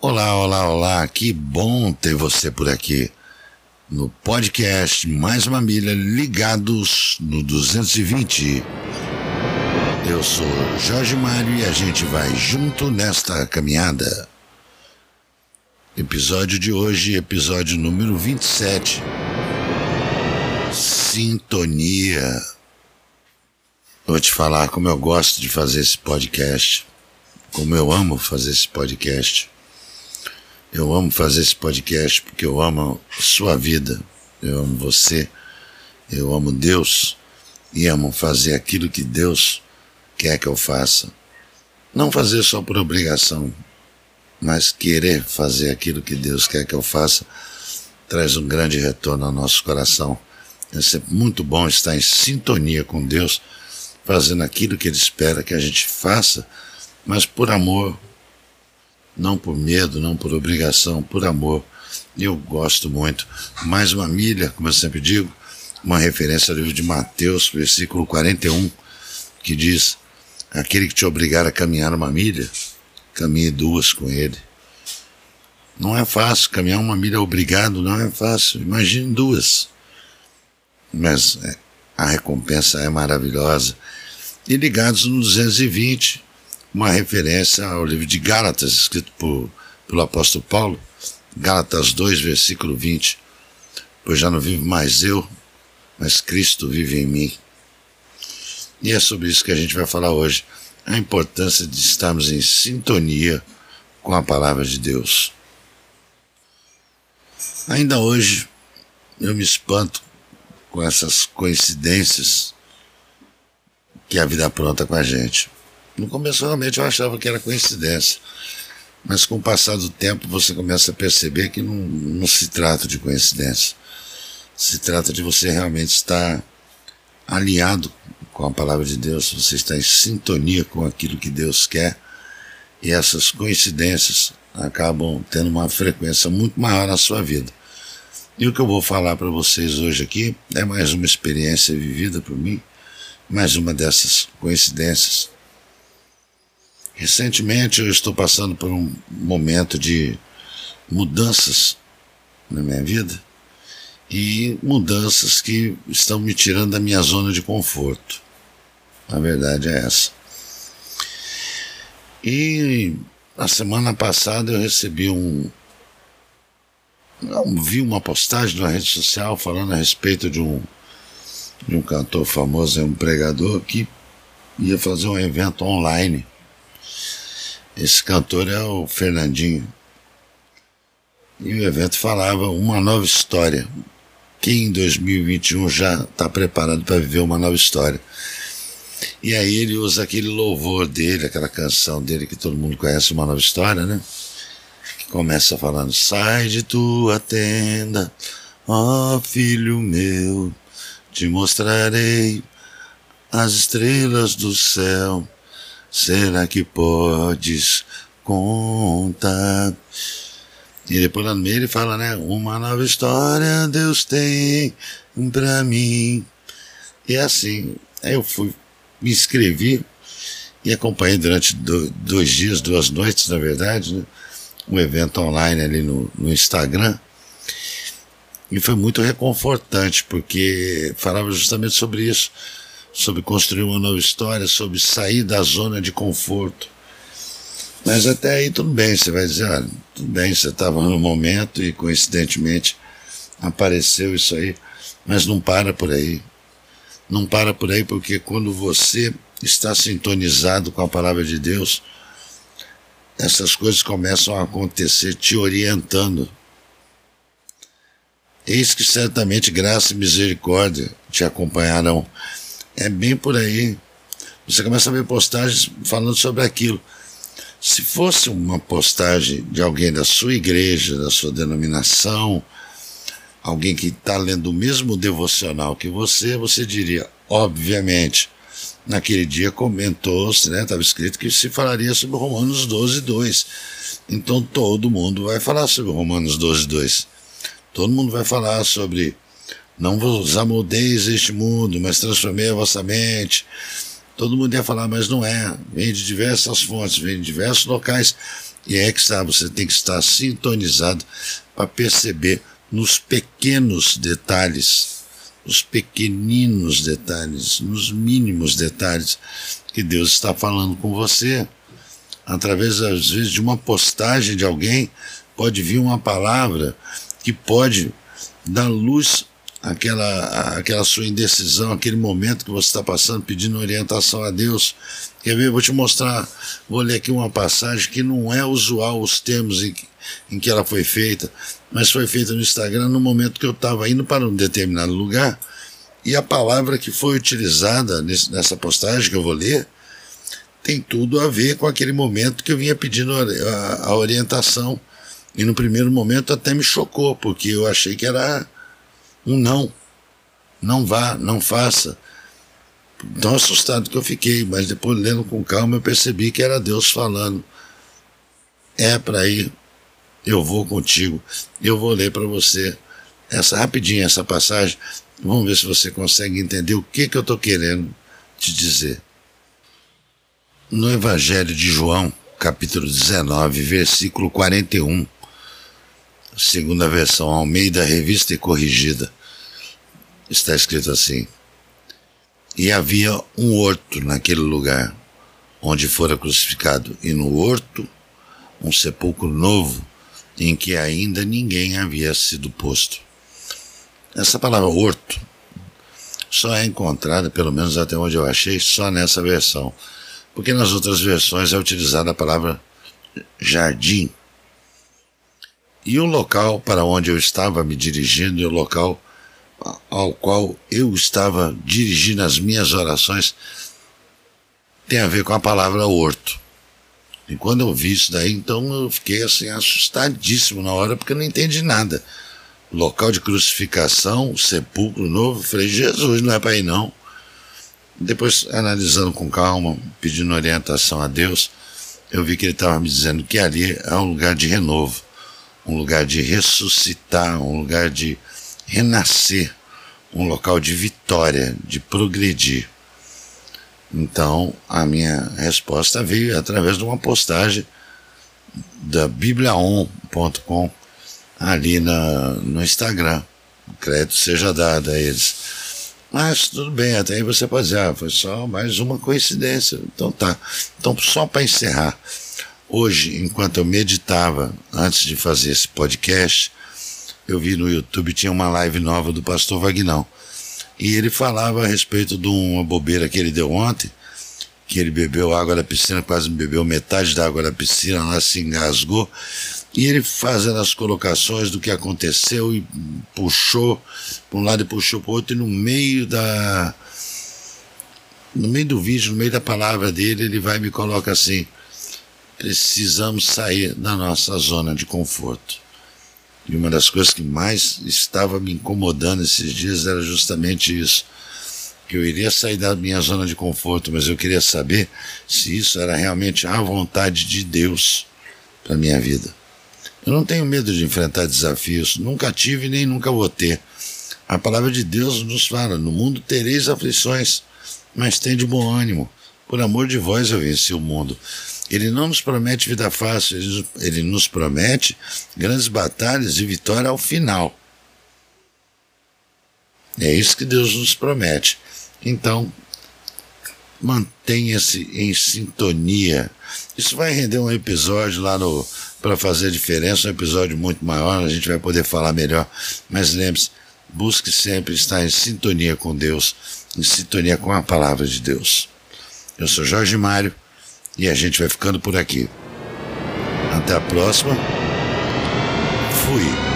Olá, olá, olá, que bom ter você por aqui no podcast Mais uma Milha ligados no 220. Eu sou Jorge Mário e a gente vai junto nesta caminhada. Episódio de hoje, episódio número 27. Sintonia. Vou te falar como eu gosto de fazer esse podcast, como eu amo fazer esse podcast. Eu amo fazer esse podcast porque eu amo sua vida, eu amo você, eu amo Deus e amo fazer aquilo que Deus quer que eu faça. Não fazer só por obrigação, mas querer fazer aquilo que Deus quer que eu faça traz um grande retorno ao nosso coração. É sempre muito bom estar em sintonia com Deus, fazendo aquilo que Ele espera que a gente faça, mas por amor, não por medo, não por obrigação, por amor. Eu gosto muito. Mais uma milha, como eu sempre digo, uma referência ao livro de Mateus, versículo 41, que diz: Aquele que te obrigar a caminhar uma milha, caminhe duas com ele. Não é fácil, caminhar uma milha obrigado não é fácil, imagine duas. Mas é, a recompensa é maravilhosa. E ligados no 220, uma referência ao livro de Gálatas, escrito por, pelo apóstolo Paulo, Gálatas 2, versículo 20. Pois já não vivo mais eu, mas Cristo vive em mim. E é sobre isso que a gente vai falar hoje. A importância de estarmos em sintonia com a palavra de Deus. Ainda hoje, eu me espanto com essas coincidências que a vida pronta com a gente. No começo, realmente, eu achava que era coincidência. Mas com o passar do tempo, você começa a perceber que não, não se trata de coincidência. Se trata de você realmente estar alinhado com a palavra de Deus, você está em sintonia com aquilo que Deus quer. E essas coincidências acabam tendo uma frequência muito maior na sua vida. E o que eu vou falar para vocês hoje aqui é mais uma experiência vivida por mim, mais uma dessas coincidências Recentemente eu estou passando por um momento de mudanças na minha vida e mudanças que estão me tirando da minha zona de conforto. A verdade é essa. E a semana passada eu recebi um. Vi uma postagem na rede social falando a respeito de um, de um cantor famoso, um pregador, que ia fazer um evento online esse cantor é o Fernandinho. E o evento falava uma nova história. Quem em 2021 já está preparado para viver uma nova história. E aí ele usa aquele louvor dele, aquela canção dele que todo mundo conhece, Uma Nova História, né? Que começa falando: Sai de tua tenda, ó filho meu, te mostrarei as estrelas do céu será que podes contar? E depois lá no meio ele fala, né? Uma nova história Deus tem pra mim. E é assim, aí eu fui, me inscrevi e acompanhei durante dois dias, duas noites, na verdade, né? um evento online ali no, no Instagram. E foi muito reconfortante, porque falava justamente sobre isso sobre construir uma nova história, sobre sair da zona de conforto. Mas até aí tudo bem, você vai dizer, ah, tudo bem, você estava no momento e coincidentemente apareceu isso aí, mas não para por aí. Não para por aí porque quando você está sintonizado com a palavra de Deus, essas coisas começam a acontecer te orientando. Eis que certamente graça e misericórdia te acompanharão é bem por aí. Você começa a ver postagens falando sobre aquilo. Se fosse uma postagem de alguém da sua igreja, da sua denominação, alguém que está lendo o mesmo devocional que você, você diria, obviamente, naquele dia comentou-se, né, estava escrito que se falaria sobre Romanos 12, 2. Então todo mundo vai falar sobre Romanos 12, 2. Todo mundo vai falar sobre não vos amoldeis este mundo, mas transformei a vossa mente. Todo mundo ia falar, mas não é. Vem de diversas fontes, vem de diversos locais. E é que está, você tem que estar sintonizado para perceber nos pequenos detalhes, nos pequeninos detalhes, nos mínimos detalhes que Deus está falando com você. Através, às vezes, de uma postagem de alguém, pode vir uma palavra que pode dar luz àquela, àquela sua indecisão, aquele momento que você está passando pedindo orientação a Deus. Quer ver? Vou te mostrar, vou ler aqui uma passagem que não é usual os termos em que, em que ela foi feita, mas foi feita no Instagram no momento que eu estava indo para um determinado lugar e a palavra que foi utilizada nesse, nessa postagem que eu vou ler tem tudo a ver com aquele momento que eu vinha pedindo a, a orientação. E no primeiro momento até me chocou, porque eu achei que era um não. Não vá, não faça. Tão assustado que eu fiquei, mas depois lendo com calma eu percebi que era Deus falando. É para ir, eu vou contigo, eu vou ler para você essa rapidinho essa passagem. Vamos ver se você consegue entender o que que eu estou querendo te dizer. No Evangelho de João, capítulo 19, versículo 41, segunda versão Almeida, revista e corrigida, está escrito assim: E havia um horto naquele lugar onde fora crucificado, e no horto um sepulcro novo em que ainda ninguém havia sido posto. Essa palavra horto só é encontrada, pelo menos até onde eu achei, só nessa versão porque nas outras versões é utilizada a palavra jardim. E o local para onde eu estava me dirigindo e o local ao qual eu estava dirigindo as minhas orações tem a ver com a palavra horto. E quando eu vi isso daí, então eu fiquei assim assustadíssimo na hora porque eu não entendi nada. Local de crucificação, sepulcro novo, falei, Jesus, não é para ir não. Depois, analisando com calma, pedindo orientação a Deus, eu vi que ele estava me dizendo que ali é um lugar de renovo, um lugar de ressuscitar, um lugar de renascer, um local de vitória, de progredir. Então, a minha resposta veio através de uma postagem da bibliaon.com ali na, no Instagram. Crédito seja dado a eles. Mas tudo bem, até aí você pode dizer, ah, foi só mais uma coincidência. Então tá. Então, só para encerrar, hoje, enquanto eu meditava antes de fazer esse podcast, eu vi no YouTube tinha uma live nova do pastor Vagnão. E ele falava a respeito de uma bobeira que ele deu ontem, que ele bebeu água da piscina, quase bebeu metade da água da piscina, lá se engasgou. E ele fazendo as colocações do que aconteceu e puxou para um lado e puxou para o outro, e no meio da. No meio do vídeo, no meio da palavra dele, ele vai e me coloca assim: precisamos sair da nossa zona de conforto. E uma das coisas que mais estava me incomodando esses dias era justamente isso. Que eu iria sair da minha zona de conforto, mas eu queria saber se isso era realmente a vontade de Deus para minha vida. Eu não tenho medo de enfrentar desafios, nunca tive nem nunca vou ter. A palavra de Deus nos fala: no mundo tereis aflições, mas tem de bom ânimo. Por amor de vós eu venci o mundo. Ele não nos promete vida fácil, ele, nos promete grandes batalhas e vitória ao final. É isso que Deus nos promete. Então, mantenha-se em sintonia. Isso vai render um episódio lá no para fazer diferença, um episódio muito maior, a gente vai poder falar melhor. Mas lembre-se, busque sempre estar em sintonia com Deus, em sintonia com a palavra de Deus. Eu sou Jorge Mário e a gente vai ficando por aqui. Até a próxima. Fui.